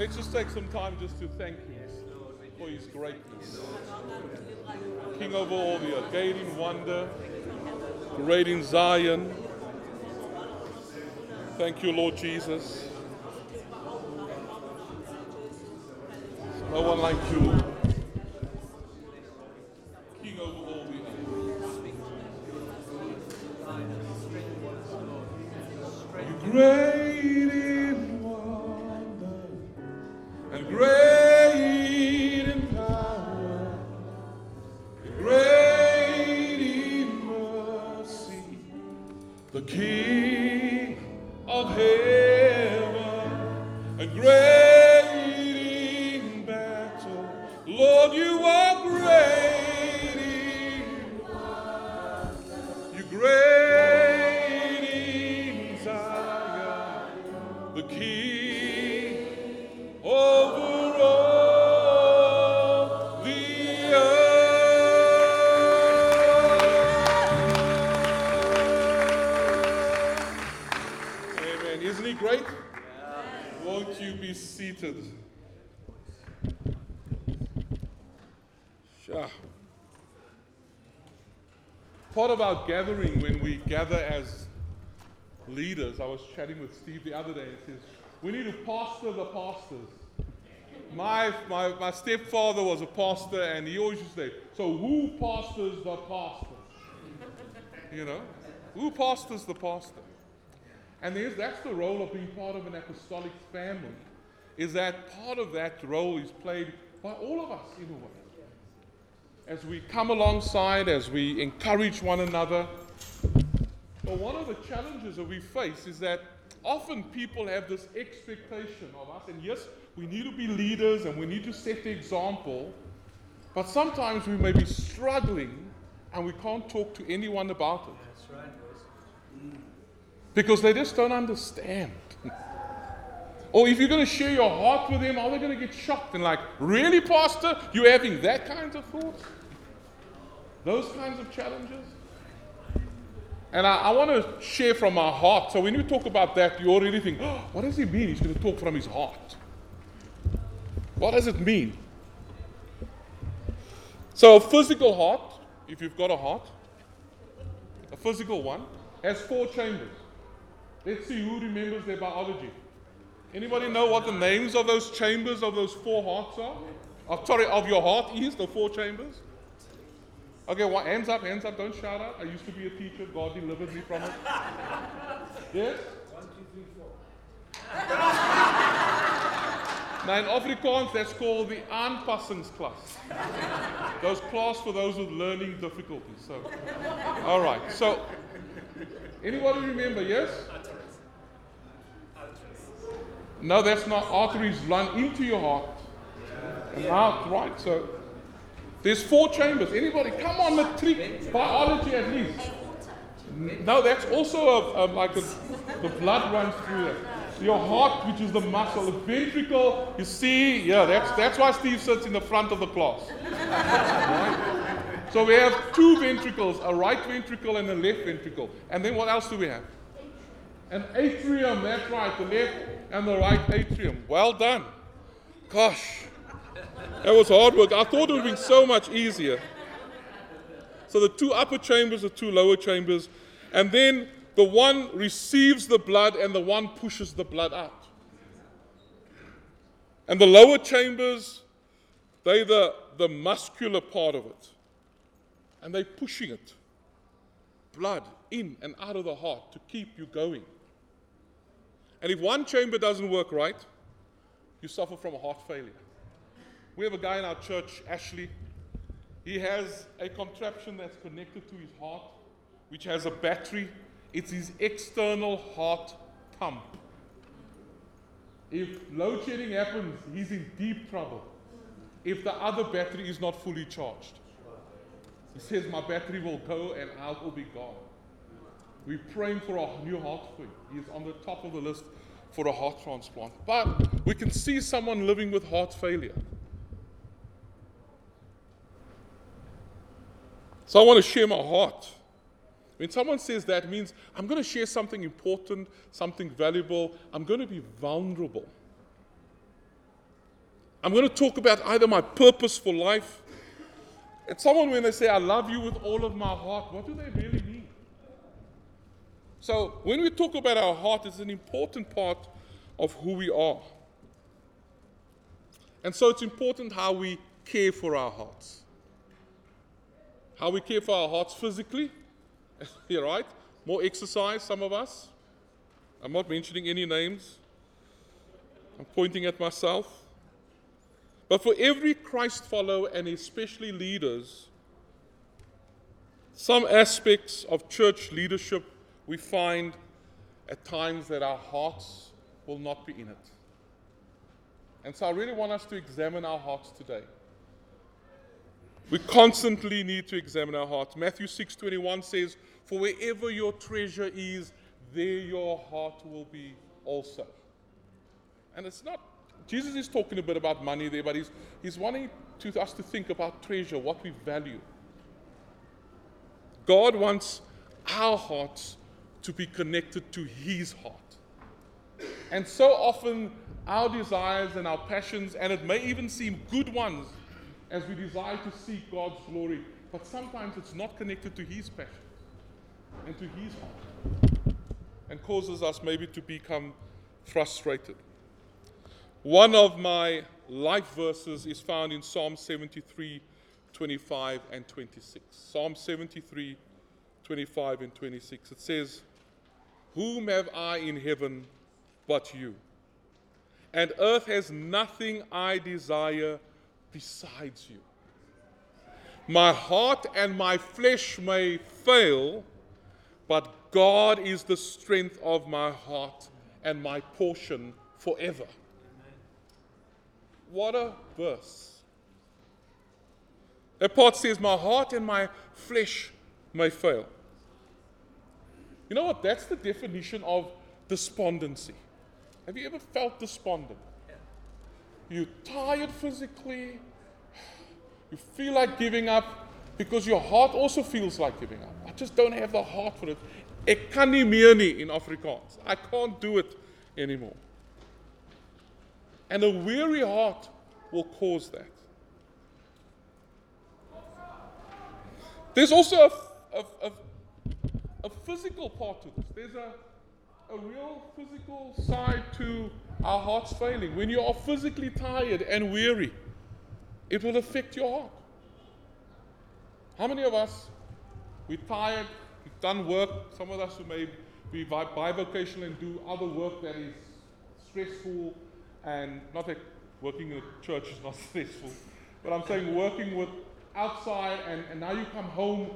Let's just take some time just to thank Him for His greatness. King over all the earth, great in wonder, great in Zion. Thank you, Lord Jesus. No one like you, King over all the earth. You're great gathering, when we gather as leaders, I was chatting with Steve the other day, and he says, we need to pastor the pastors. My, my, my stepfather was a pastor, and he always used to say, so who pastors the pastor? You know? Who pastors the pastor? And there's, that's the role of being part of an apostolic family, is that part of that role is played by all of us in a way as we come alongside, as we encourage one another. But one of the challenges that we face is that often people have this expectation of us, and yes, we need to be leaders and we need to set the example, but sometimes we may be struggling and we can't talk to anyone about it That's right, boys. Mm. because they just don't understand. or if you're going to share your heart with them, are they going to get shocked and like, really, Pastor? You're having that kind of thoughts? Those kinds of challenges? And I, I want to share from my heart. So when you talk about that, you already think, oh, what does he mean? He's going to talk from his heart. What does it mean? So a physical heart, if you've got a heart, a physical one, has four chambers. Let's see who remembers their biology. Anybody know what the names of those chambers of those four hearts are? Oh, sorry, of your heart is the four chambers? Okay, well, hands up, hands up, don't shout out. I used to be a teacher, God delivered me from it. Yes? One, two, three, four. Now in Afrikaans, that's called the aanpassingsklas. Those class for those with learning difficulties. So, all right. So, anybody remember? Yes. No, that's not. Arteries run into your heart and out. Right. So, there's four chambers. Anybody? Come on, matric biology at least. No, that's also a, a, like a, the blood runs through that. Your heart, which is the muscle, the ventricle, you see, yeah, that's, that's why Steve sits in the front of the class. Right? So we have two ventricles, a right ventricle and a left ventricle. And then what else do we have? An atrium, that's right, the left and the right atrium. Well done. Gosh, that was hard work. I thought it would have been so much easier. So the two upper chambers, the two lower chambers, and then the one receives the blood and the one pushes the blood out. And the lower chambers, they the, the muscular part of it. And they're pushing it. Blood in and out of the heart to keep you going. And if one chamber doesn't work right, you suffer from a heart failure. We have a guy in our church, Ashley. He has a contraption that's connected to his heart, which has a battery. It's his external heart pump. If load shedding happens, he's in deep trouble. If the other battery is not fully charged, he says, My battery will go and I will be gone. We're praying for a new heart for him. He's on the top of the list for a heart transplant. But we can see someone living with heart failure. So I want to share my heart. When someone says that, means I'm going to share something important, something valuable. I'm going to be vulnerable. I'm going to talk about either my purpose for life. And someone, when they say, I love you with all of my heart, what do they really mean? So, when we talk about our heart, it's an important part of who we are. And so, it's important how we care for our hearts. How we care for our hearts physically, you're right? More exercise, some of us. I'm not mentioning any names. I'm pointing at myself. But for every Christ follower, and especially leaders, some aspects of church leadership we find at times that our hearts will not be in it. And so I really want us to examine our hearts today. We constantly need to examine our hearts. Matthew 6:21 says, "For wherever your treasure is, there your heart will be also." And it's not Jesus is talking a bit about money there, but he's, he's wanting to, us to think about treasure, what we value. God wants our hearts to be connected to His heart. And so often, our desires and our passions, and it may even seem good ones as we desire to seek God's glory, but sometimes it's not connected to His passion and to His heart, and causes us maybe to become frustrated. One of my life verses is found in Psalm 73, 25 and 26. Psalm 73, 25 and 26. It says, Whom have I in heaven but you? And earth has nothing I desire besides you. My heart and my flesh may fail, but God is the strength of my heart and my portion forever. What a verse. That part says, My heart and my flesh may fail. You know what? That's the definition of despondency. Have you ever felt despondent? You're tired physically, you feel like giving up because your heart also feels like giving up. I just don't have the heart for it. Ek kan in Afrikaans. I can't do it anymore. And a weary heart will cause that. There's also a, a, a, a physical part to this. There's a, a real physical side to our hearts failing. When you are physically tired and weary, it will affect your heart. How many of us, we're tired, we've done work, some of us who may be bivocational and do other work that is stressful and not that working in a church is not stressful, but I'm saying working with outside and, and now you come home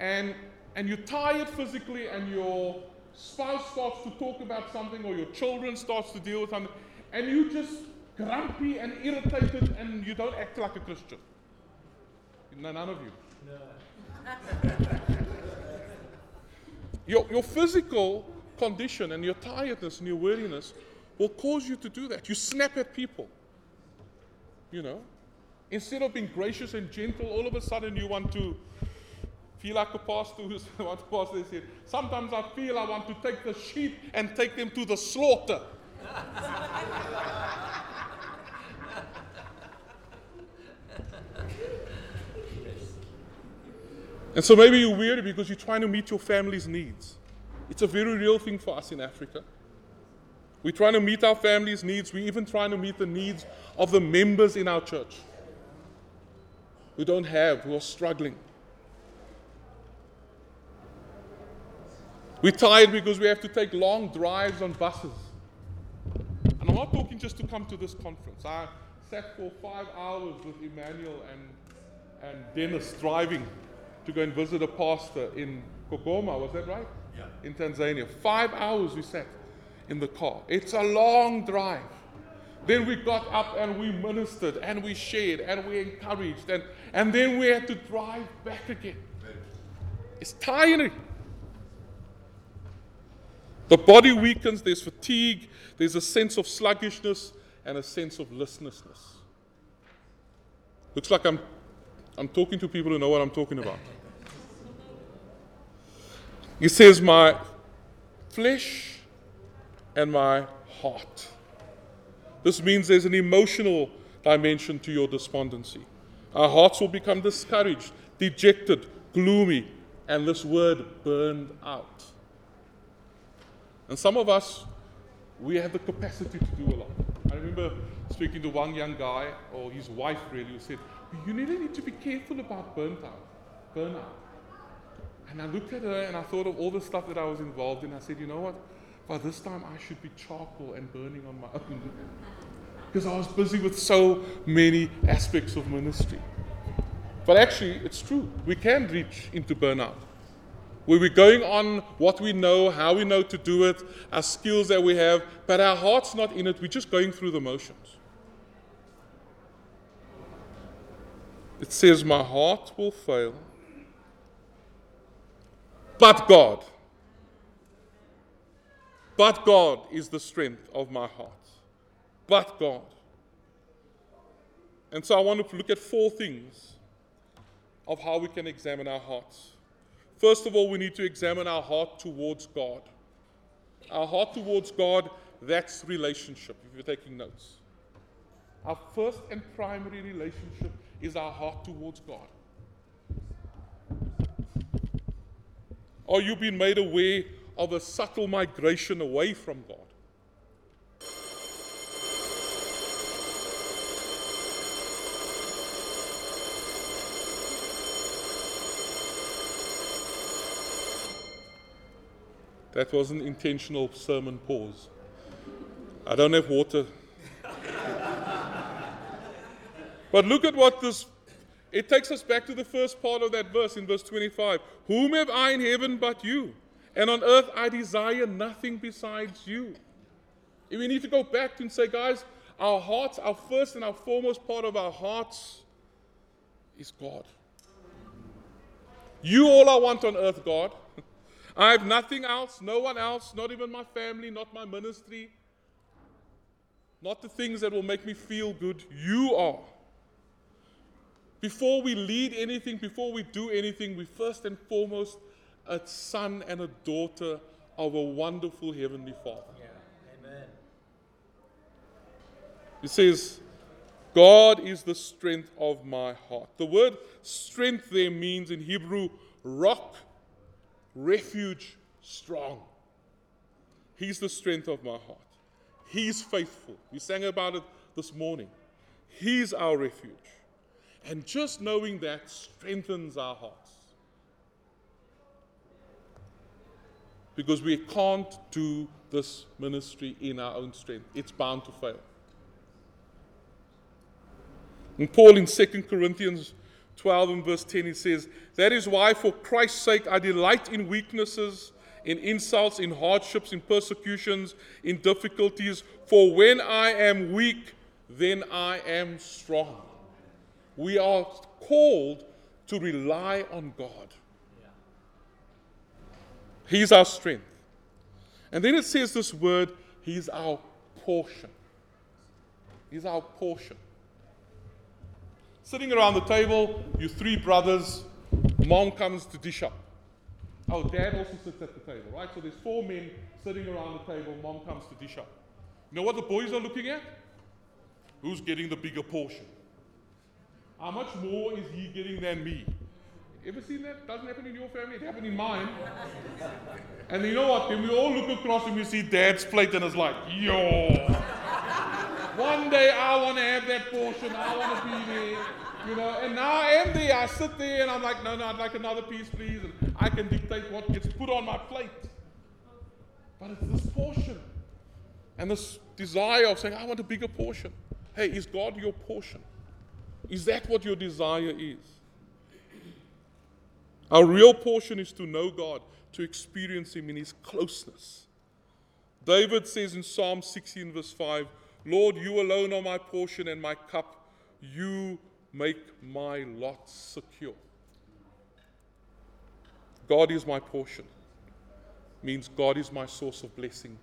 and and you're tired physically and your spouse starts to talk about something or your children starts to deal with something and you just grumpy and irritated and you don't act like a Christian. None of you. No. your, your physical condition and your tiredness and your weariness will cause you to do that. You snap at people. You know? Instead of being gracious and gentle, all of a sudden you want to feel like a pastor who's what pastor said. Sometimes I feel I want to take the sheep and take them to the slaughter. and so maybe you're weary because you're trying to meet your family's needs. It's a very real thing for us in Africa. We're trying to meet our family's needs. We're even trying to meet the needs of the members in our church who don't have, who are struggling. We're tired because we have to take long drives on buses. And I'm not talking just to come to this conference. I sat for five hours with Emmanuel and, and Dennis driving to go and visit a pastor in Kigoma, was that right? Yeah. In Tanzania. Five hours we sat in the car. It's a long drive. Then we got up and we ministered and we shared and we encouraged and, and then we had to drive back again. It's tiring. The body weakens, there's fatigue, there's a sense of sluggishness and a sense of listlessness. Looks like I'm, I'm talking to people who know what I'm talking about. He says, My flesh and my heart. This means there's an emotional dimension to your despondency. Our hearts will become discouraged, dejected, gloomy, and this word burned out. And some of us, we have the capacity to do a lot. I remember speaking to one young guy, or his wife really, who said, You really need to be careful about burnt out, burnout. And I looked at her and I thought of all the stuff that I was involved in. I said, You know what? By this time, I should be charcoal and burning on my own. because I was busy with so many aspects of ministry. But actually, it's true. We can reach into burnout where we're going on what we know, how we know to do it, our skills that we have, but our heart's not in it. We're just going through the motions. It says, My heart will fail, but God. But God is the strength of my heart. But God. And so I want to look at four things of how we can examine our hearts. First of all, we need to examine our heart towards God. Our heart towards God, that's relationship, if you're taking notes. Our first and primary relationship is our heart towards God. Are you being made aware of a subtle migration away from God? That was an intentional sermon pause. I don't have water. but look at what this, it takes us back to the first part of that verse in verse 25. Whom have I in heaven but you? And on earth I desire nothing besides you. And we need to go back and say, guys, our hearts, our first and our foremost part of our hearts is God. You all I want on earth, God. I have nothing else, no one else, not even my family, not my ministry, not the things that will make me feel good. You are. Before we lead anything, before we do anything, we first and foremost a son and a daughter of a wonderful heavenly Father. Yeah. Amen. It says, God is the strength of my heart. The word strength there means in Hebrew rock refuge strong. He's the strength of my heart. He's faithful. We sang about it this morning. He's our refuge. And just knowing that strengthens our hearts. Because we can't do this ministry in our own strength, it's bound to fail. And Paul in 2 Corinthians 12 and verse 10, he says, That is why, for Christ's sake, I delight in weaknesses, in insults, in hardships, in persecutions, in difficulties. For when I am weak, then I am strong. We are called to rely on God. He's our strength. And then it says this word, He's our portion. He's our portion. Sitting around the table, you three brothers, mom comes to dish up. Oh, dad also sits at the table, right? So there's four men sitting around the table, mom comes to dish up. You know what the boys are looking at? Who's getting the bigger portion? How much more is he getting than me? Ever seen that? Doesn't happen in your family, it happened in mine. and you know what? Then we all look across and we see dad's plate and it's like, yo. One day I want to have that portion. I want to be there. You know, and now I am there. I sit there and I'm like, no, no, I'd like another piece, please. And I can dictate what gets put on my plate. But it's this portion. And this desire of saying, I want a bigger portion. Hey, is God your portion? Is that what your desire is? Our real portion is to know God, to experience Him in His closeness. David says in Psalm 16, verse 5, Lord, you alone are my portion and my cup. You make my lot secure. God is my portion. Means God is my source of blessing.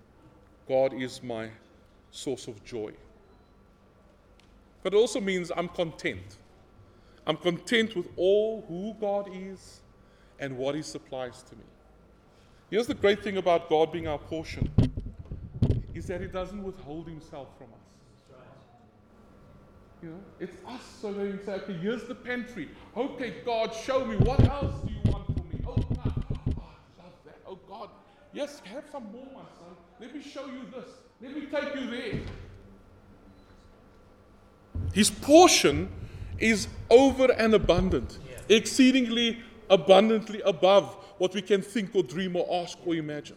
God is my source of joy. But it also means I'm content. I'm content with all who God is and what He supplies to me. Here's the great thing about God being our portion is that He doesn't withhold Himself from us. You know, it's us so they can say, okay, here's the pantry. Okay, God, show me what else do you want for me? Oh, God, oh, I love that. Oh, God, yes, have some more, my son. Let me show you this. Let me take you there. His portion is over and abundant, Yeah. exceedingly abundantly above what we can think or dream or ask or imagine.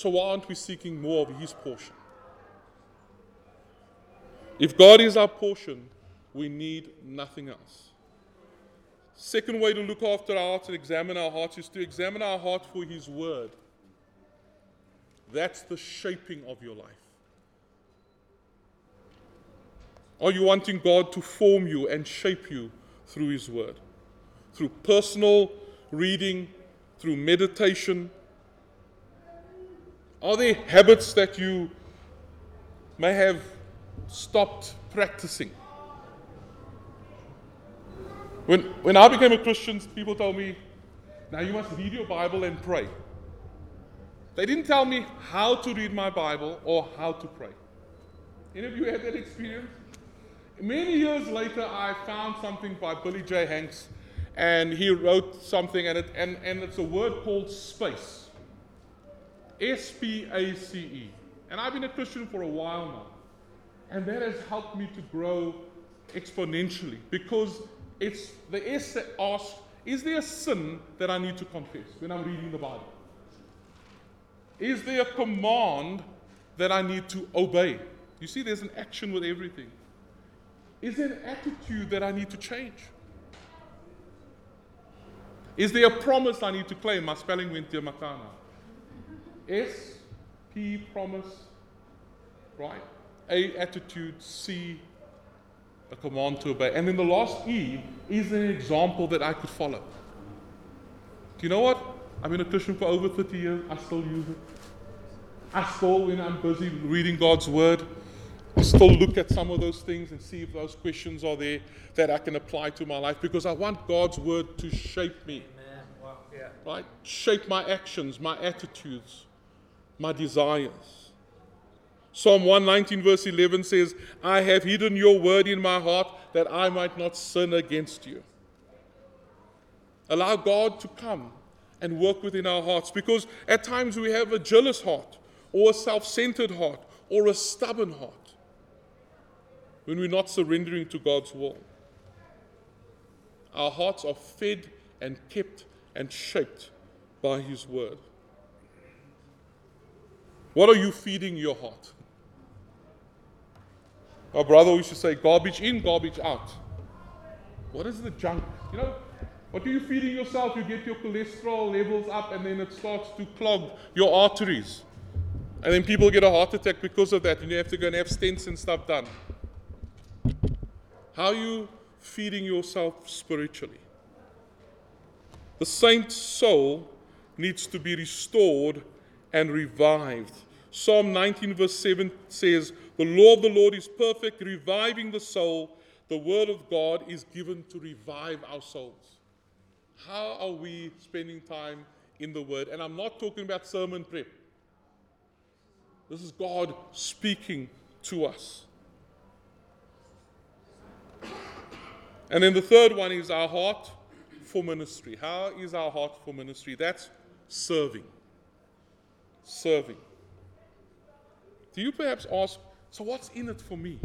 So why aren't we seeking more of His portion? If God is our portion, we need nothing else. Second way to look after our hearts and examine our hearts is to examine our heart for His Word. That's the shaping of your life. Are you wanting God to form you and shape you through His Word? Through personal reading, through meditation, are there habits that you may have stopped practicing? When, when I became a Christian, people told me, now you must read your Bible and pray. They didn't tell me how to read my Bible or how to pray. Any of you had that experience? Many years later, I found something by Billy J. Hanks, and he wrote something, and, it, and, and it's a word called space. S P A C E. And I've been a Christian for a while now. And that has helped me to grow exponentially because it's the S that asks, is there a sin that I need to confess when I'm reading the Bible? Is there a command that I need to obey? You see, there's an action with everything. Is there an attitude that I need to change? Is there a promise I need to claim? My spelling went to Makana. S, P, promise, right? A, attitude, C, a command to obey. And then the last E is an example that I could follow. Do you know what? I've been a Christian for over 30 years. I still use it. I still, when I'm busy reading God's Word, I still look at some of those things and see if those questions are there that I can apply to my life because I want God's Word to shape me Amen. Wow. Yeah. right? Shape my actions, my attitudes, my desires. Psalm 119, verse 11 says, I have hidden your word in my heart that I might not sin against you. Allow God to come and work within our hearts because at times we have a jealous heart or a self centered heart or a stubborn heart when we're not surrendering to God's will. Our hearts are fed and kept and shaped by His Word. What are you feeding your heart? Our brother used to say, garbage in, garbage out. What is the junk? You know, what are you feeding yourself? You get your cholesterol levels up and then it starts to clog your arteries. And then people get a heart attack because of that, and you have to go and have stents and stuff done. How are you feeding yourself spiritually? The saint soul needs to be restored and revived. Psalm 19, verse 7 says, The law of the Lord is perfect, reviving the soul. The word of God is given to revive our souls. How are we spending time in the word? And I'm not talking about sermon prep. This is God speaking to us. And then the third one is our heart for ministry. How is our heart for ministry? That's serving. Serving. Do you perhaps ask, so what's in it for me?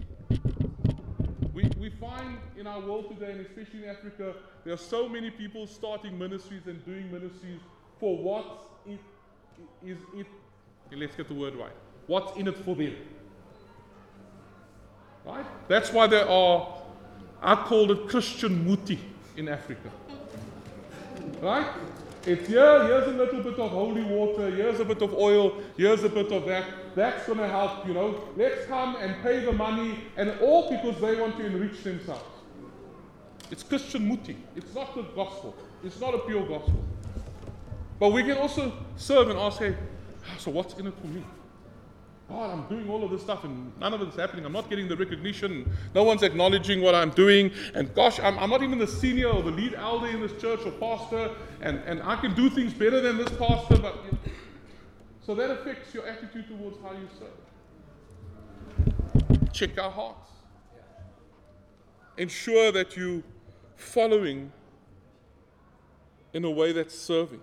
We, we find in our world today, and especially in Africa, there are so many people starting ministries and doing ministries for what it is it. let's get the word right. What's in it for them? Right? That's why there are, I called it Christian muti in Africa. Right? It's here, here's a little bit of holy water, here's a bit of oil, here's a bit of that. That's going to help, you know. Let's come and pay the money, and all because they want to enrich themselves. It's Christian muti. It's not the gospel. It's not a pure gospel. But we can also serve and ask, hey, so what's in it for me? God, I'm doing all of this stuff and none of it's happening. I'm not getting the recognition. No one's acknowledging what I'm doing. And gosh, I'm, I'm not even the senior or the lead elder in this church or pastor. And, and I can do things better than this pastor. But. So that affects your attitude towards how you serve. Check our hearts. ensure that you following in a way that's serving.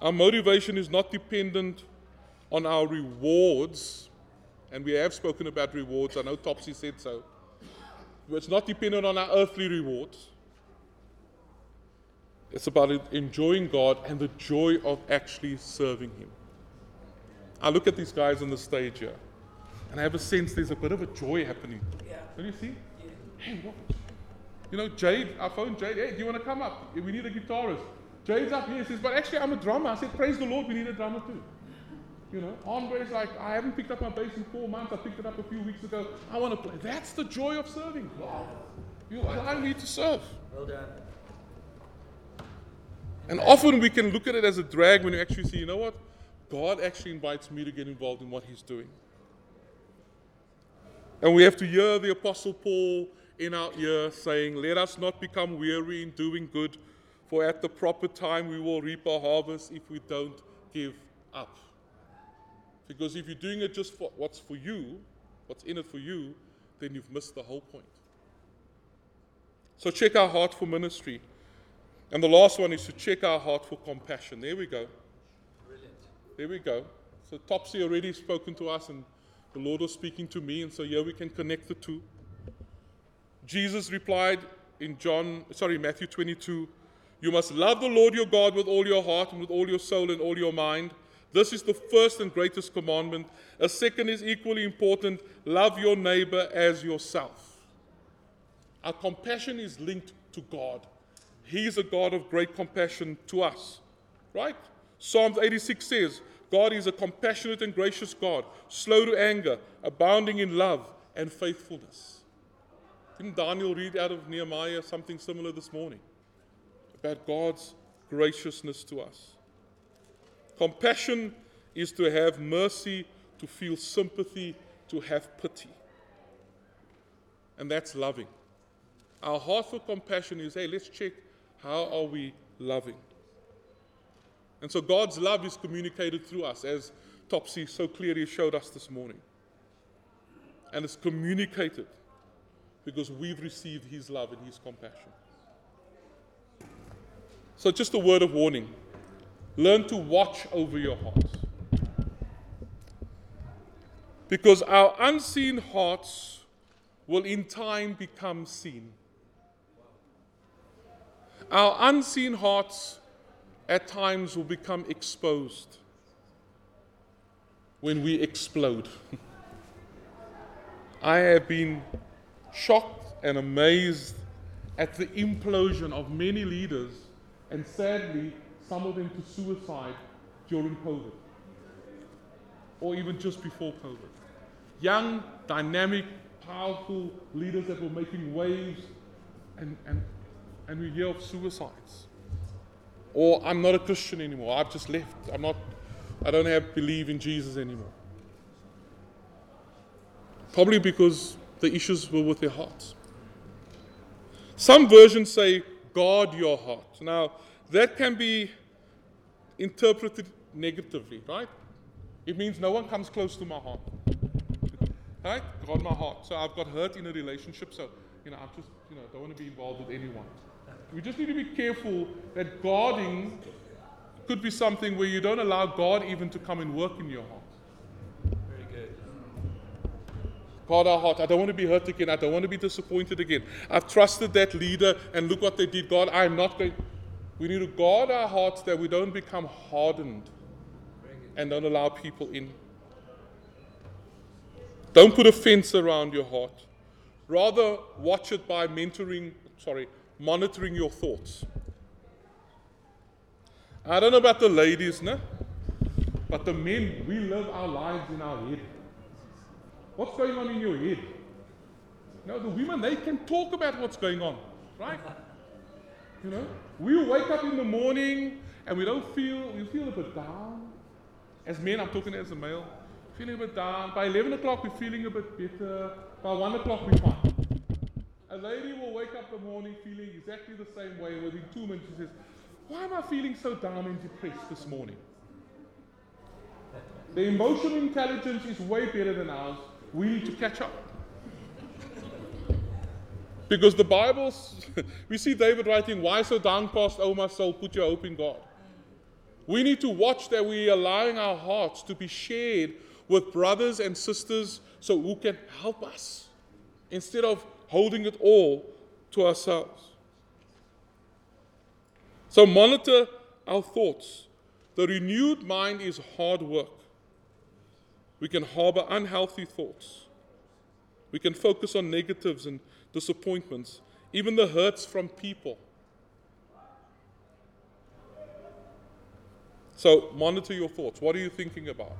Our motivation is not dependent on our rewards, and we have spoken about rewards. I know Topsy said so. It's not dependent on our earthly rewards. It's about enjoying God and the joy of actually serving Him. I look at these guys on the stage here, and I have a sense there's a bit of a joy happening. Yeah. Don't you see? Yeah. Hey, what? You know, Jade, I phoned Jade, hey, do you want to come up? We need a guitarist. Jade's up here. He says, but actually, I'm a drummer. I said, praise the Lord, we need a drummer too. You know, Andre's like, I haven't picked up my bass in four months. I picked it up a few weeks ago. I want to play. That's the joy of serving. Wow. You allow me to serve. Well done. And often we can look at it as a drag when you actually see, you know what? God actually invites me to get involved in what He's doing. And we have to hear the Apostle Paul in our ear saying, Let us not become weary in doing good, for at the proper time we will reap a harvest if we don't give up. Because if you're doing it just for what's for you, what's in it for you, then you've missed the whole point. So check our heart for ministry. And the last one is to check our heart for compassion. There we go. Brilliant. There we go. So Topsy already spoken to us, and the Lord was speaking to me, and so here we can connect the two. Jesus replied in John, sorry, Matthew 22, you must love the Lord your God with all your heart and with all your soul and all your mind. This is the first and greatest commandment. A second is equally important love your neighbor as yourself. Our compassion is linked to God. He is a God of great compassion to us, right? Psalms 86 says, God is a compassionate and gracious God, slow to anger, abounding in love and faithfulness. Didn't Daniel read out of Nehemiah something similar this morning about God's graciousness to us? Compassion is to have mercy, to feel sympathy, to have pity. And that's loving. Our heart for compassion is hey, let's check how are we loving? And so God's love is communicated through us, as Topsy so clearly showed us this morning. And it's communicated because we've received His love and His compassion. So, just a word of warning learn to watch over your hearts. Because our unseen hearts will in time become seen. Our unseen hearts at times will become exposed when we explode. I have been shocked and amazed at the implosion of many leaders, and sadly, some of them to suicide during COVID, or even just before COVID. Young, dynamic, powerful leaders that were making waves, and, and, and we hear of suicides. Or I'm not a Christian anymore. I've just left. I'm not, I don't have believe in Jesus anymore. Probably because the issues were with their hearts. Some versions say, guard your heart. Now, that can be interpreted negatively, right? It means no one comes close to my heart. Right? Guard my heart. So I've got hurt in a relationship, so you know, I just you know don't want to be involved with anyone. We just need to be careful that guarding could be something where you don't allow God even to come and work in your heart. Very good. Guard our heart. I don't want to be hurt again. I don't want to be disappointed again. I've trusted that leader, and look what they did. God, I'm not going. We need to guard our hearts that we don't become hardened and don't allow people in. Don't put a fence around your heart. Rather, watch it by mentoring, sorry, monitoring your thoughts. I don't know about the ladies, no? But the men, we live our lives in our head. What's going on in your head? No, the women, they can talk about what's going on, right? You know, we wake up in the morning and we don't feel, we feel a bit down. As men, I'm talking as a male, feeling a bit down. By 11 o'clock, we're feeling a bit better. By 1 o'clock, we're fine. A lady will wake up in the morning feeling exactly the same way. Within two minutes, she says, Why am I feeling so down and depressed this morning? The emotional intelligence is way better than ours. We need to catch up. Because the Bible, we see David writing, Why so downcast, O my soul? Put your hope in God. We need to watch that we are allowing our hearts to be shared with brothers and sisters so who can help us instead of holding it all to ourselves. So monitor our thoughts. The renewed mind is hard work. We can harbor unhealthy thoughts. We can focus on negatives and disappointments, even the hurts from people. So monitor your thoughts. What are you thinking about?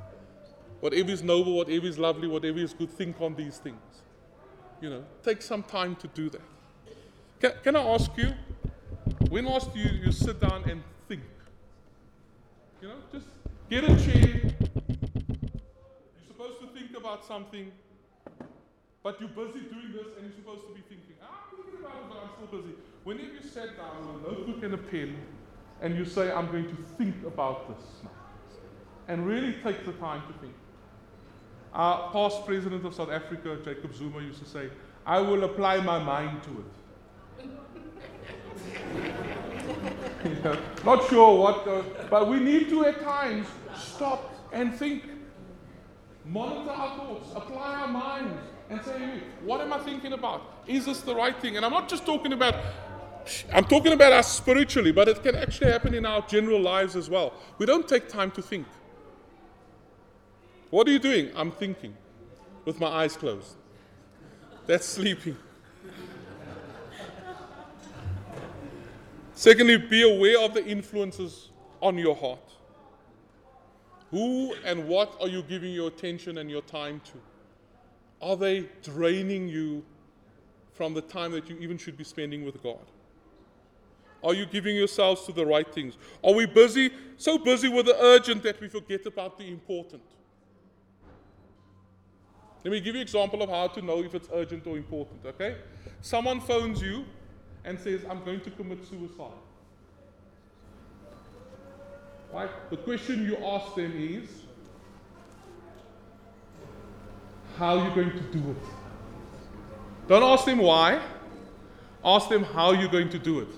Whatever is noble, whatever is lovely, whatever is good, think on these things. You know, take some time to do that. Can, can I ask you, when last you, you sit down and think? You know, just get a chair. You're supposed to think about something, but you're busy doing this and you're supposed to be thinking, I'm thinking about it, but I'm still busy. Whenever you sit down with a notebook and a pen and you say, I'm going to think about this now, and really take the time to think. Our past president of South Africa, Jacob Zuma, used to say, I will apply my mind to it. Not sure what, uh, but we need to at times stop and think, monitor our thoughts, apply our minds, and say, what am I thinking about? Is this the right thing? And I'm not just talking about, I'm talking about us spiritually, but it can actually happen in our general lives as well. We don't take time to think. What are you doing? I'm thinking with my eyes closed. That's sleeping. Secondly, be aware of the influences on your heart. Who and what are you giving your attention and your time to? Are they draining you from the time that you even should be spending with God? Are you giving yourselves to the right things? Are we busy, so busy with the urgent that we forget about the important? Let me give you an example of how to know if it's urgent or important, okay? Someone phones you and says, I'm going to commit suicide. Right? The question you ask them is, how are you going to do it? Don't ask them why, ask them how you're going to do it.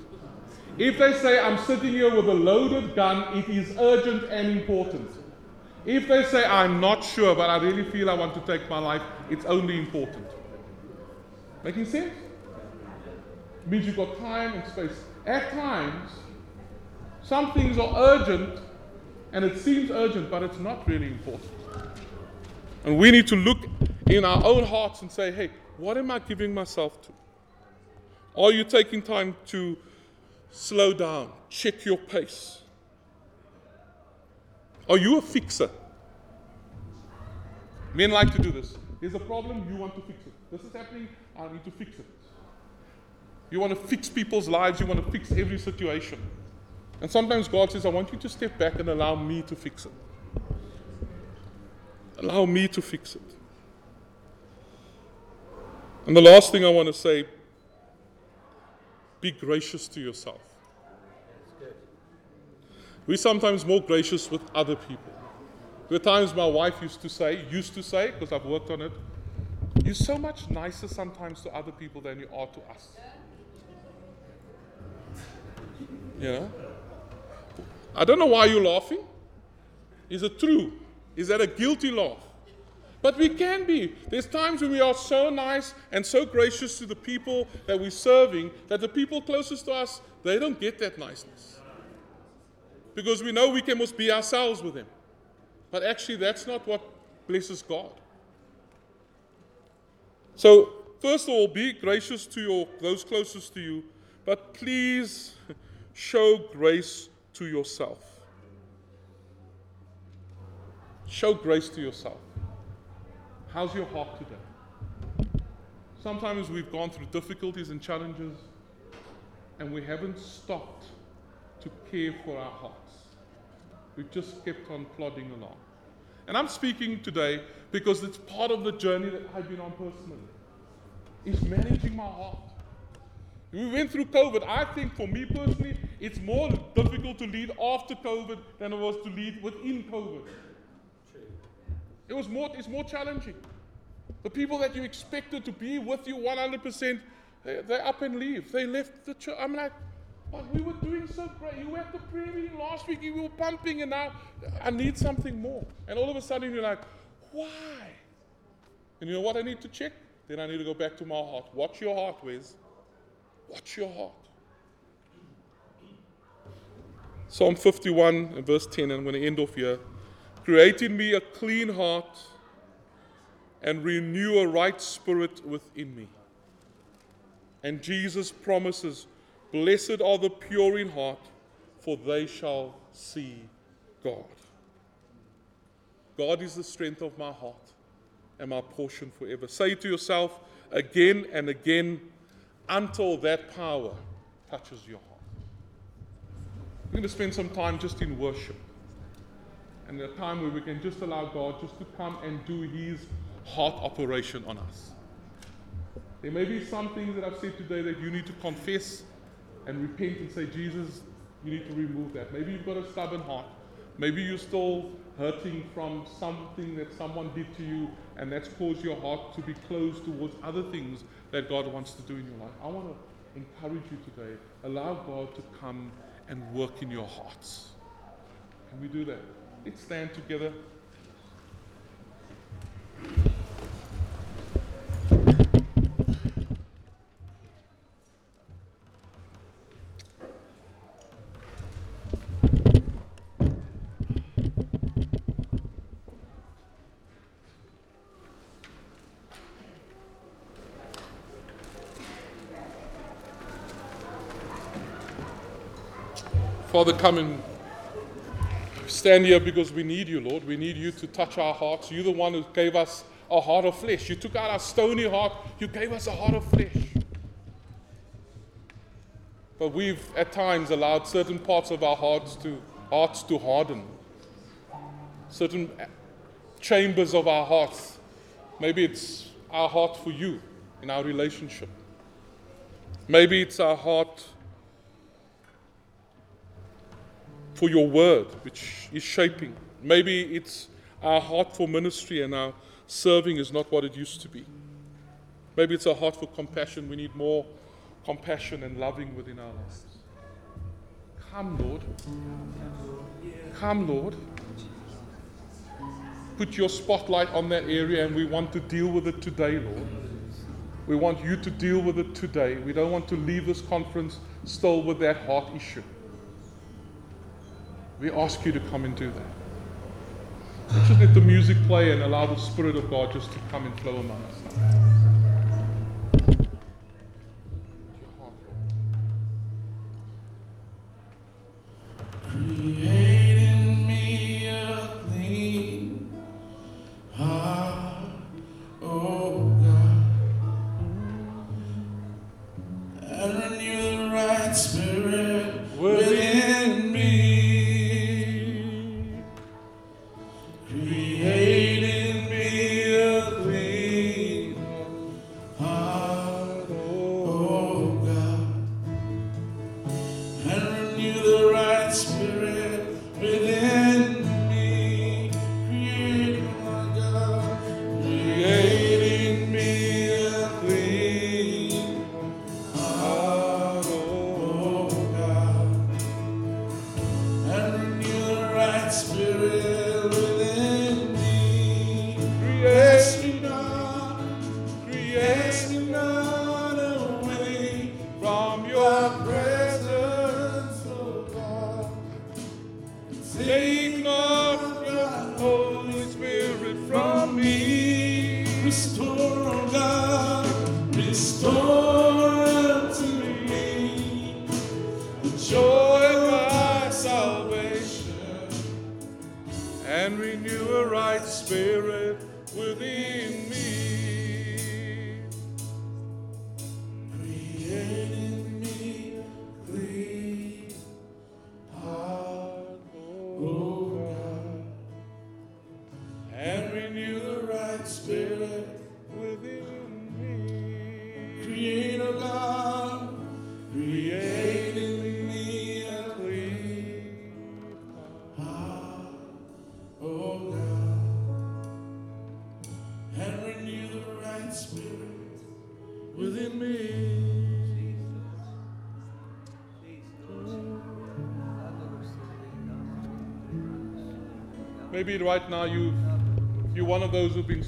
If they say, I'm sitting here with a loaded gun, it is urgent and important. If they say, I'm not sure, but I really feel I want to take my life, it's only important. Making sense? It means you've got time and space. At times, some things are urgent and it seems urgent, but it's not really important. And we need to look in our own hearts and say, hey, what am I giving myself to? Are you taking time to slow down, check your pace? Are you a fixer? Men like to do this. There's a problem, you want to fix it. This is happening, I need to fix it. You want to fix people's lives, you want to fix every situation. And sometimes God says, I want you to step back and allow me to fix it. Allow me to fix it. And the last thing I want to say be gracious to yourself. We're sometimes more gracious with other people. There are times my wife used to say, used to say, because I've worked on it, you're so much nicer sometimes to other people than you are to us. You know? I don't know why you're laughing. Is it true? Is that a guilty laugh? But we can be. There's times when we are so nice and so gracious to the people that we're serving that the people closest to us, they don't get that niceness. Because we know we can just be ourselves with them. But actually, that's not what blesses God. So, first of all, be gracious to your, those closest to you, but please show grace to yourself. Show grace to yourself. How's your heart today? Sometimes we've gone through difficulties and challenges, and we haven't stopped to care for our hearts. We've just kept on plodding along. And I'm speaking today because it's part of the journey that I've been on personally. Is managing my heart. We went through COVID. I think for me personally, it's more difficult to lead after COVID than it was to lead within COVID. It was more, it's more challenging. The people that you expected to be with you 100%, they, they up and leave. They left the church. I'm like, but we were doing so great. You were at the prayer meeting last week, you were pumping, and now I need something more. And all of a sudden you're like, why? And you know what I need to check? Then I need to go back to my heart. Watch your heart, Wes. Watch your heart. Psalm 51 and verse 10, and I'm going to end off here. Create in me a clean heart and renew a right spirit within me. And Jesus promises, Blessed are the pure in heart, for they shall see God. God is the strength of my heart and my portion forever. Say to yourself again and again until that power touches your heart. We're going to spend some time just in worship. And a time where we can just allow God just to come and do His heart operation on us. There may be some things that I've said today that you need to confess and repent and say, Jesus, you need to remove that. Maybe you've got a stubborn heart. Maybe you're still hurting from something that someone did to you, and that's caused your heart to be closed towards other things that God wants to do in your life. I want to encourage you today. Allow God to come and work in your hearts. Can we do that? Let's stand together. Father, come and stand here because we need you, Lord. We need you to touch our hearts. You're the one who gave us a heart of flesh. You took out our stony heart, you gave us a heart of flesh. But we've at times allowed certain parts of our hearts to hearts to harden. Certain chambers of our hearts. Maybe it's our heart for you in our relationship. Maybe it's our heart for your word, which is shaping. Maybe it's our heart for ministry and our serving is not what it used to be. Maybe it's our heart for compassion. We need more compassion and loving within our lives. Come, Lord. Come, Lord. Put your spotlight on that area, and we want to deal with it today, Lord. We want you to deal with it today. We don't want to leave this conference still with that heart issue. We ask you to come and do that. Just let the music play and allow the Spirit of God just to come and flow among us. And renew a right spirit within me.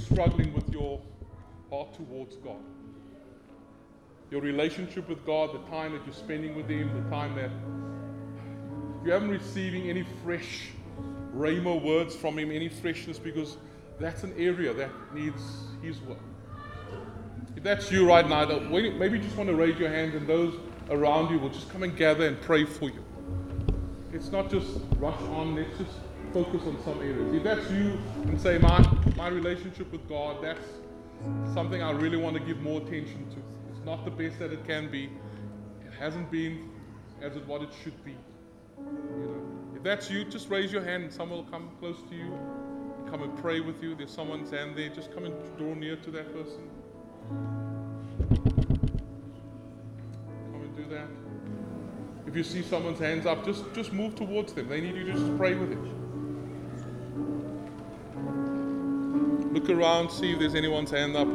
Struggling with your heart towards God. Your relationship with God, the time that you're spending with Him, the time that you haven't receiving any fresh rhema words from Him, any freshness, because that's an area that needs His work. If that's you right now, maybe you just want to raise your hand, and those around you will just come and gather and pray for you. It's not just rush on, let's just focus on some areas. If that's you and say, my, my relationship with God, that's something I really want to give more attention to. It's not the best that it can be. It hasn't been as it what it should be. You know, if that's you, just raise your hand and someone will come close to you and come and pray with you. There's someone's hand there. Just come and draw near to that person. Come and do that. If you see someone's hands up, just, just move towards them. They need you to just pray with them. Look around, see if there's anyone's hand up.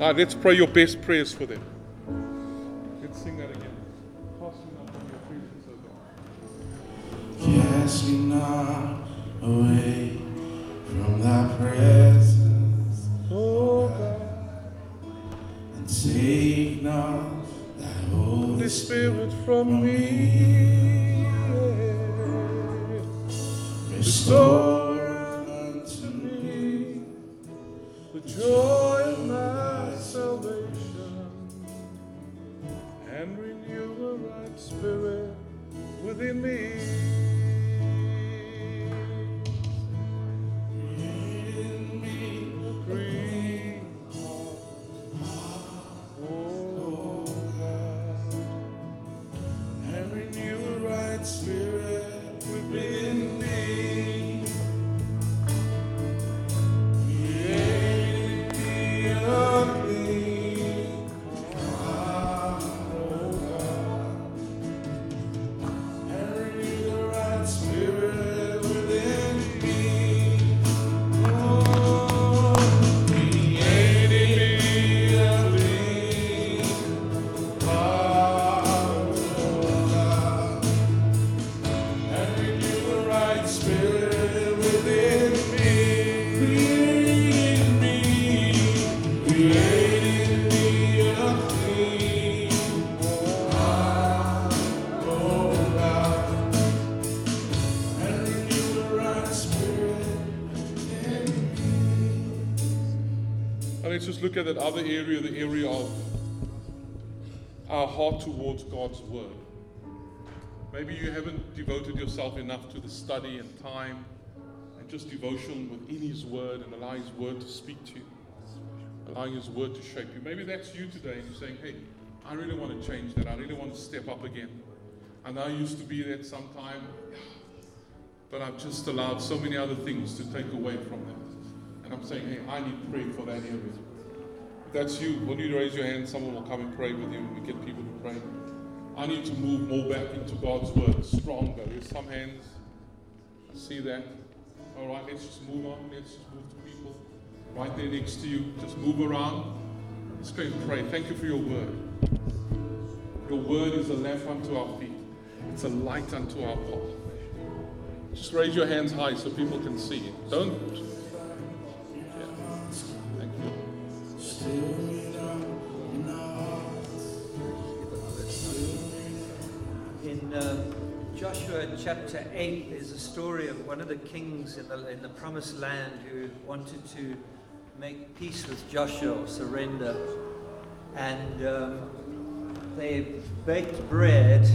All right, let's pray your best prayers for them. Let's sing that again. Cast me not your presence, O God. Cast me not away from thy presence, Oh God, and take not thy Holy Spirit from me. restore within me. And let's just look at that other area, the area of our heart towards God's Word. Maybe you haven't devoted yourself enough to the study and time and just devotion within His Word and allow His Word to speak to you, allowing His Word to shape you. Maybe that's you today and you're saying, hey, I really want to change that. I really want to step up again. And I used to be that sometime, but I've just allowed so many other things to take away from that. And I'm saying, hey, I need prayer for that area. If that's you, will you raise your hand? Someone will come and pray with you and we get people to pray. I need to move more back into God's word, stronger. There's some hands. I see that. All right, let's just move on. Let's just move to people right there next to you. Just move around. Let's go and pray. Thank you for your word. Your word is a lamp unto our feet, it's a light unto our path. Just raise your hands high so people can see. Don't. In uh, Joshua chapter 8, there's a story of one of the kings in the, in the promised land who wanted to make peace with Joshua or surrender. And um, they baked bread,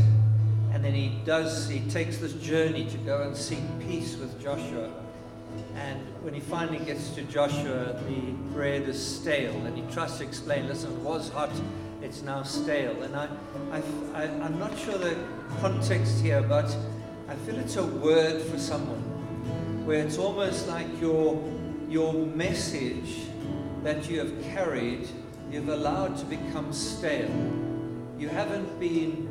and then he does, he takes this journey to go and seek peace with Joshua. And when he finally gets to Joshua, the bread is stale, and he tries to explain, listen, it was hot, it's now stale. And I, I, I, I'm not sure the context here, but I feel it's a word for someone where it's almost like your, your message that you have carried, you've allowed to become stale. You haven't been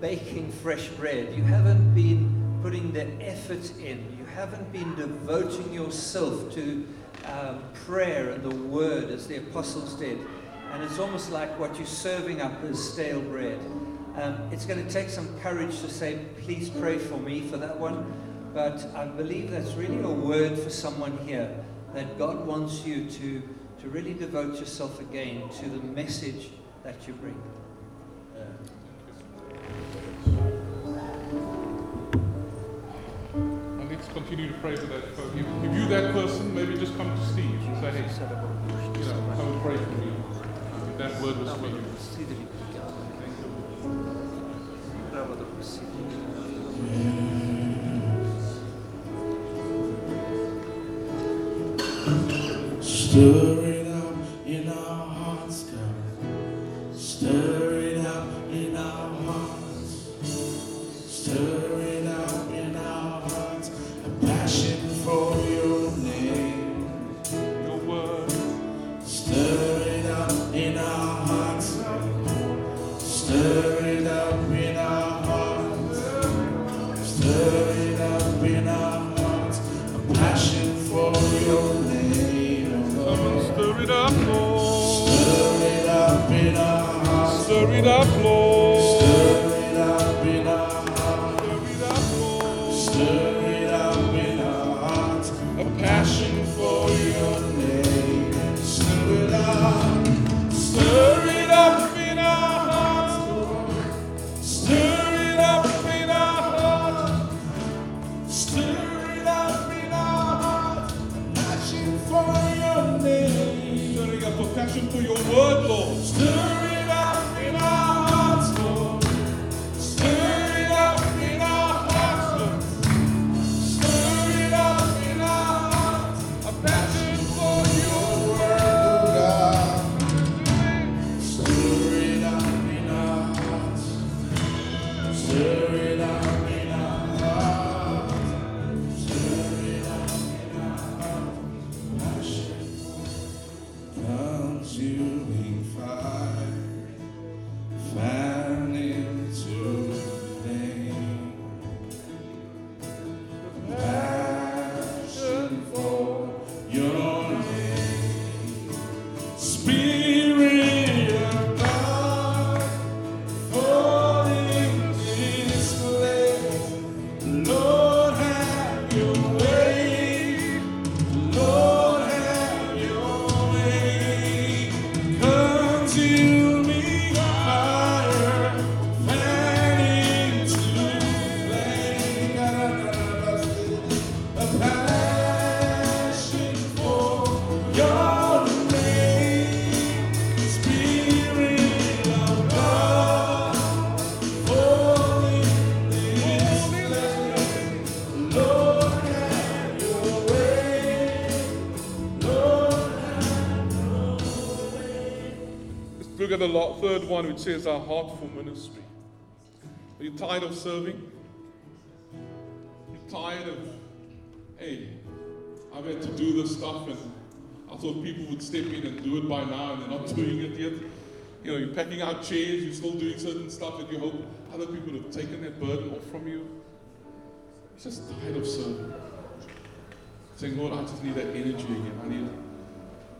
baking fresh bread. You haven't been putting the effort in. Haven't been devoting yourself to um, prayer and the word as the apostles did. And it's almost like what you're serving up is stale bread. Um, it's going to take some courage to say, please pray for me for that one. but I believe that's really a word for someone here that God wants you to, to really devote yourself again to the message that you bring. Continue to pray for that person. If, if you that person, maybe just come to Steve and say, hey, you know, come and pray for me. If that word was for you. Stir at the third one, which says our heart for ministry. Are you tired of serving? You're tired of, hey, I've had to do this stuff and I thought people would step in and do it by now and they're not doing it yet. You know, you're packing out chairs, you're still doing certain stuff that you hope other people have taken that burden off from you. You're just tired of serving. Saying, Lord, I just need that energy again. I need,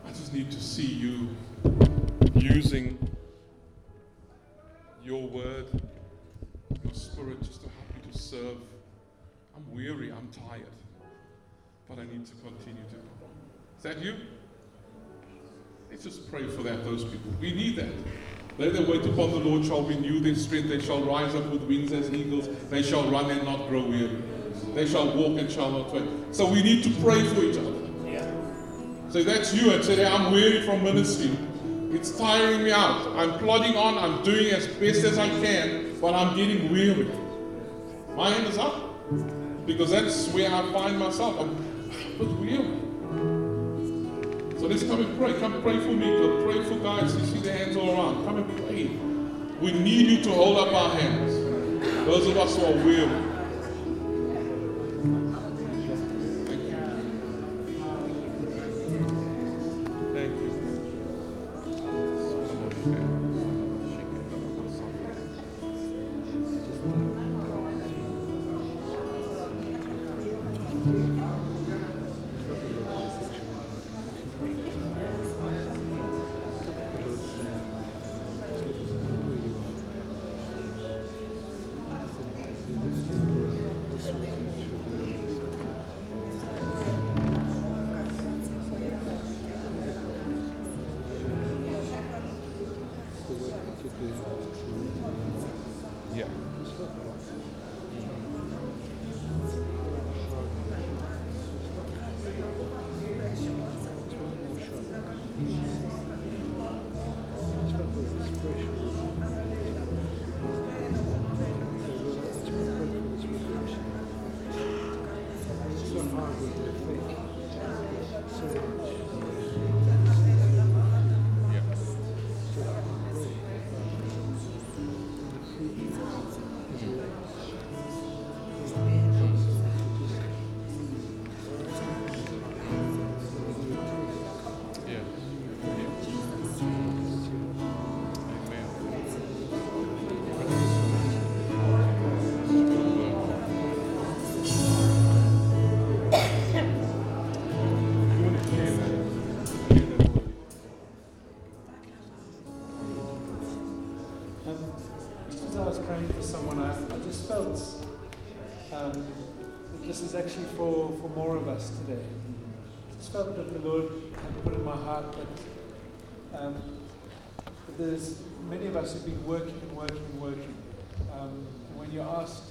I just need to see you using your word, your spirit, just to help me to serve. I'm weary, I'm tired, but I need to continue to. Is that you? Let's just pray for that, those people. We need that. They that wait upon the Lord shall renew their strength. They shall rise up with wings as eagles. They shall run and not grow weary. They shall walk and shall not faint. So we need to pray for each other. Yeah. So that's you and say, I'm weary from ministry. It's tiring me out. I'm plodding on. I'm doing as best as I can, but I'm getting weary. My hand is up because that's where I find myself. I'm a bit weary. So let's come and pray. Come pray for me. Come pray for guys. You see the hands all around. Come and pray. We need you to hold up our hands. Those of us who are weary. That the Lord had put in my heart that, um, that there's many of us who've been working and working and working. Um, when you're asked,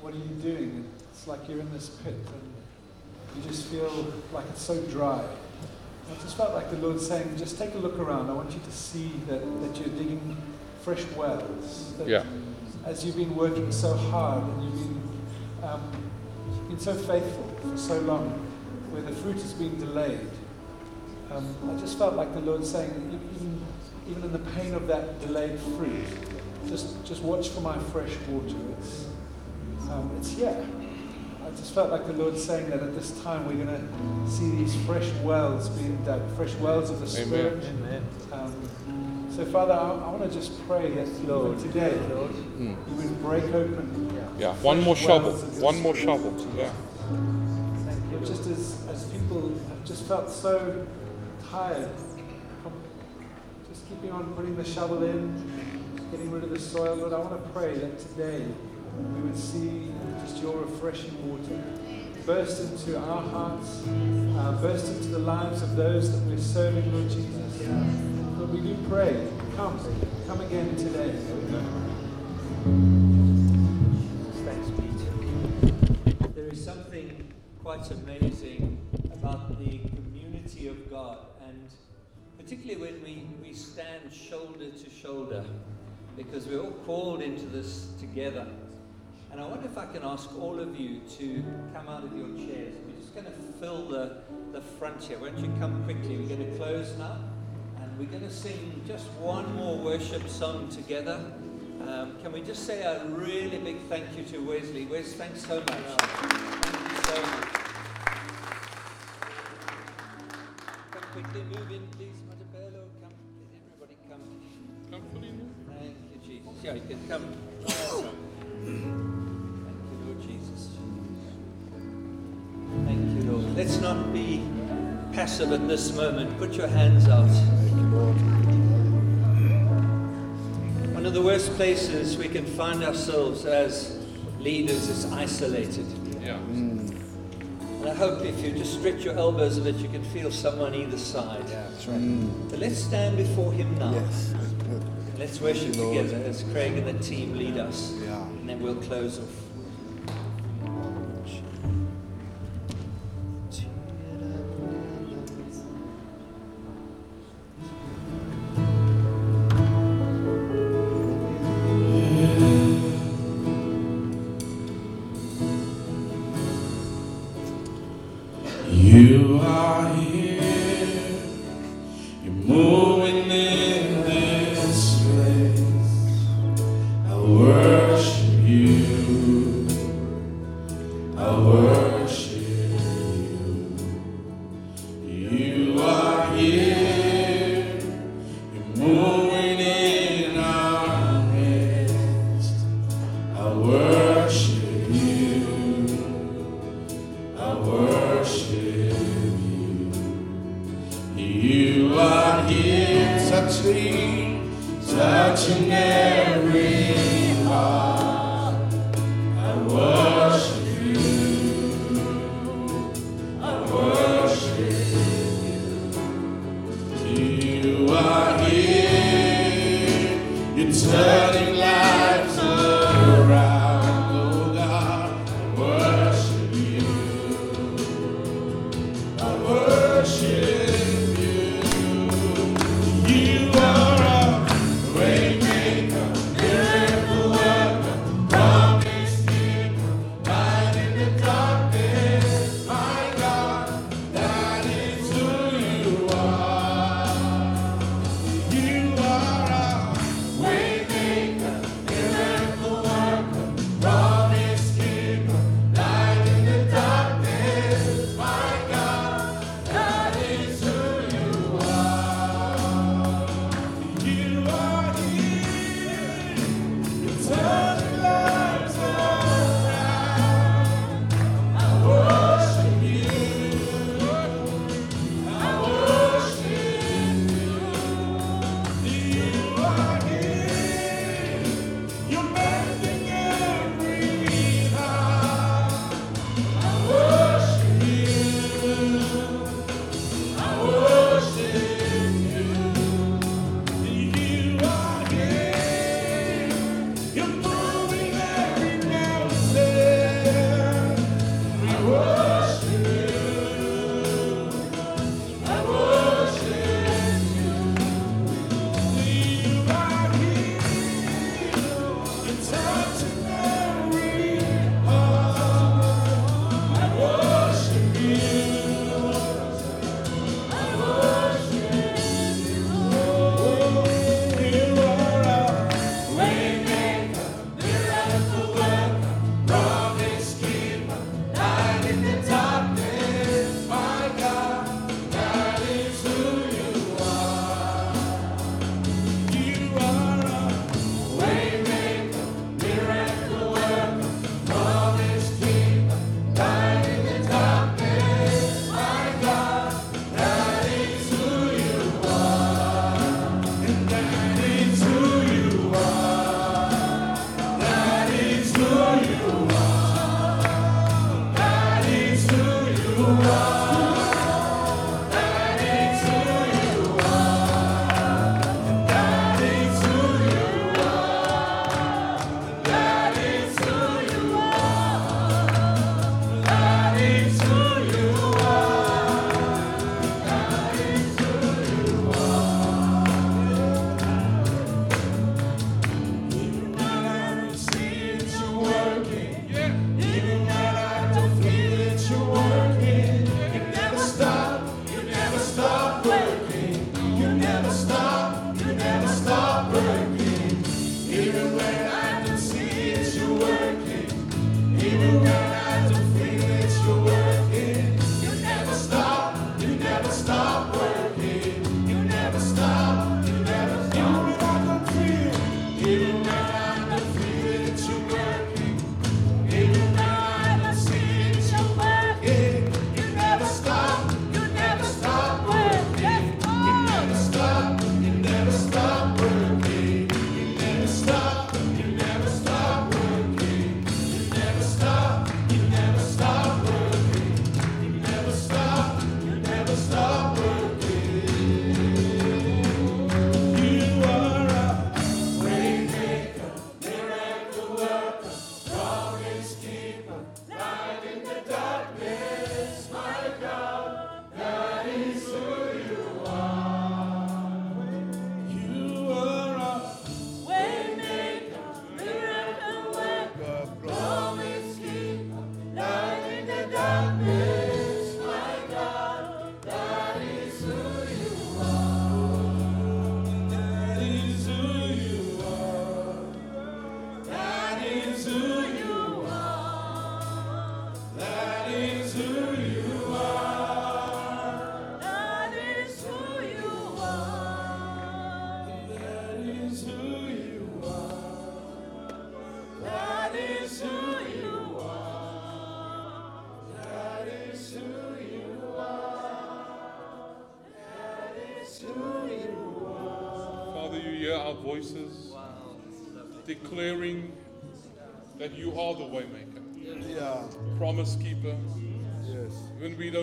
what are you doing? It's like you're in this pit and you just feel like it's so dry. I just felt like the Lord saying, just take a look around. I want you to see that, that you're digging fresh wells. Yeah. As you've been working so hard and you've been, um, been so faithful for so long, where the fruit has been delayed, um, I just felt like the Lord saying, even, even in the pain of that delayed fruit, just, just watch for my fresh water. It's, um, it's here. I just felt like the Lord saying that at this time we're going to see these fresh wells being dug, fresh wells of the Spirit. Amen. Um, so, Father, I, I want to just pray that Lord today Lord. Mm. you would break open. Yeah. One more shovel. wells of your One more Spirit. shovel. Yeah. Felt so tired, from just keeping on putting the shovel in, getting rid of the soil, Lord, I want to pray that today we would see just your refreshing water burst into our hearts, uh, burst into the lives of those that we're serving, Lord Jesus. Lord, we do pray, come, come again today. Thanks, Pete. There is something quite amazing about the community of God, and particularly when we, we stand shoulder to shoulder, because we're all called into this together. And I wonder if I can ask all of you to come out of your chairs. We're just going to fill the, the front here. Won't you come quickly? We're going to close now. And we're going to sing just one more worship song together. Um, can we just say a really big thank you to Wesley? Wes, thanks so much. Thank you so much. Quickly, move in, please, Montebello. Come, let everybody come. Come fully in. Thank you, Jesus. Yeah, you can come. Thank you, Lord Jesus. Thank you, Lord. Let's not be passive at this moment. Put your hands out. One of the worst places we can find ourselves as leaders is isolated. Yeah. And I hope if you just stretch your elbows a bit, you can feel someone either side. Yeah, that's right. But let's stand before Him now. Yes. Let's worship Lord. together as Craig and the team lead us. Yeah. And then we'll close off.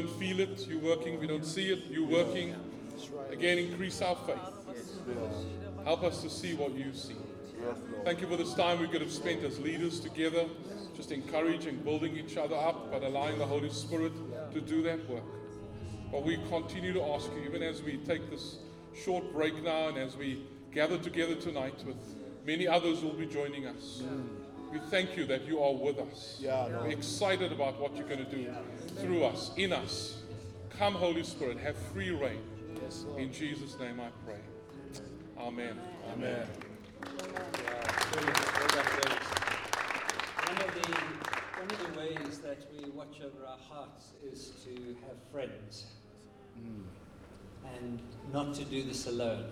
Don't feel it, you're working. We don't see it, you're working. Again, increase our faith. Help us to see what you see. Thank you for this time we could have spent as leaders together, just encouraging, building each other up, but allowing the Holy Spirit to do that work. But we continue to ask you, even as we take this short break now and as we gather together tonight with many others who will be joining us, we thank you that you are with us. Yeah, We're excited about what you're going to do through us, in us. Come, Holy Spirit, have free reign. Yes, Lord. In Jesus' name I pray. Amen. Amen. One of the one of the ways that we watch over our hearts is to have friends, hmm. and not to do this alone.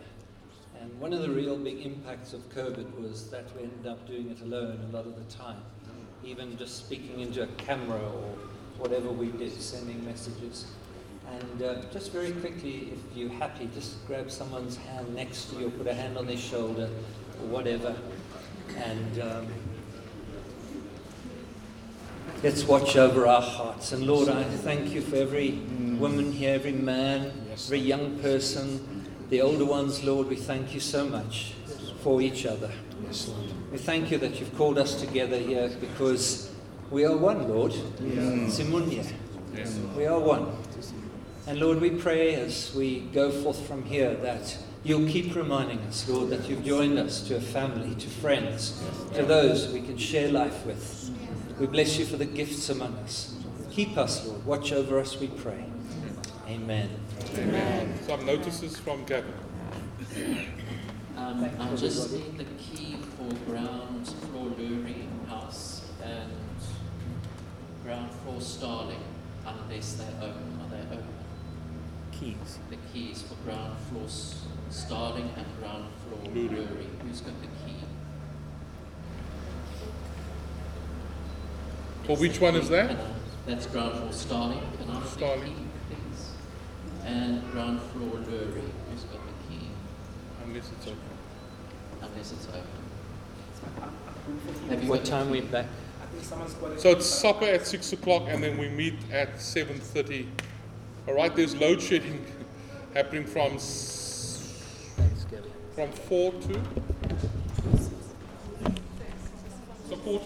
And one of the real big impacts of COVID was that we ended up doing it alone a lot of the time, even just speaking into a camera or whatever we did, sending messages. And uh, just very quickly, if you're happy, just grab someone's hand next to you, or put a hand on their shoulder, or whatever, and. Um, Let's watch over our hearts. And Lord, I thank you for every woman here, every man, every young person, the older ones, Lord. We thank you so much for each other. Yes, Lord. We thank you that you've called us together here because we are one, Lord. Simunye. We are one. And Lord, we pray as we go forth from here that you'll keep reminding us, Lord, that you've joined us to a family, to friends, to those we can share life with. We bless you for the gifts among us. Keep us, Lord. Watch over us, we pray. Amen. Some notices from Gavin. Um, I just need the key for ground floor luring house and ground floor starling unless they're open. Are they open? Keys. The keys for ground floor starling and ground floor Luring. luring. Who's got the key? For which one is that? That's ground floor starling. Can I have the Starling and ground floor jewelry. Who's got the key? Unless it's open. Unless it's open. Have you what time we back? So it's supper at six o'clock, and then we meet at seven thirty. All right, there's load shedding happening from from four to. Support.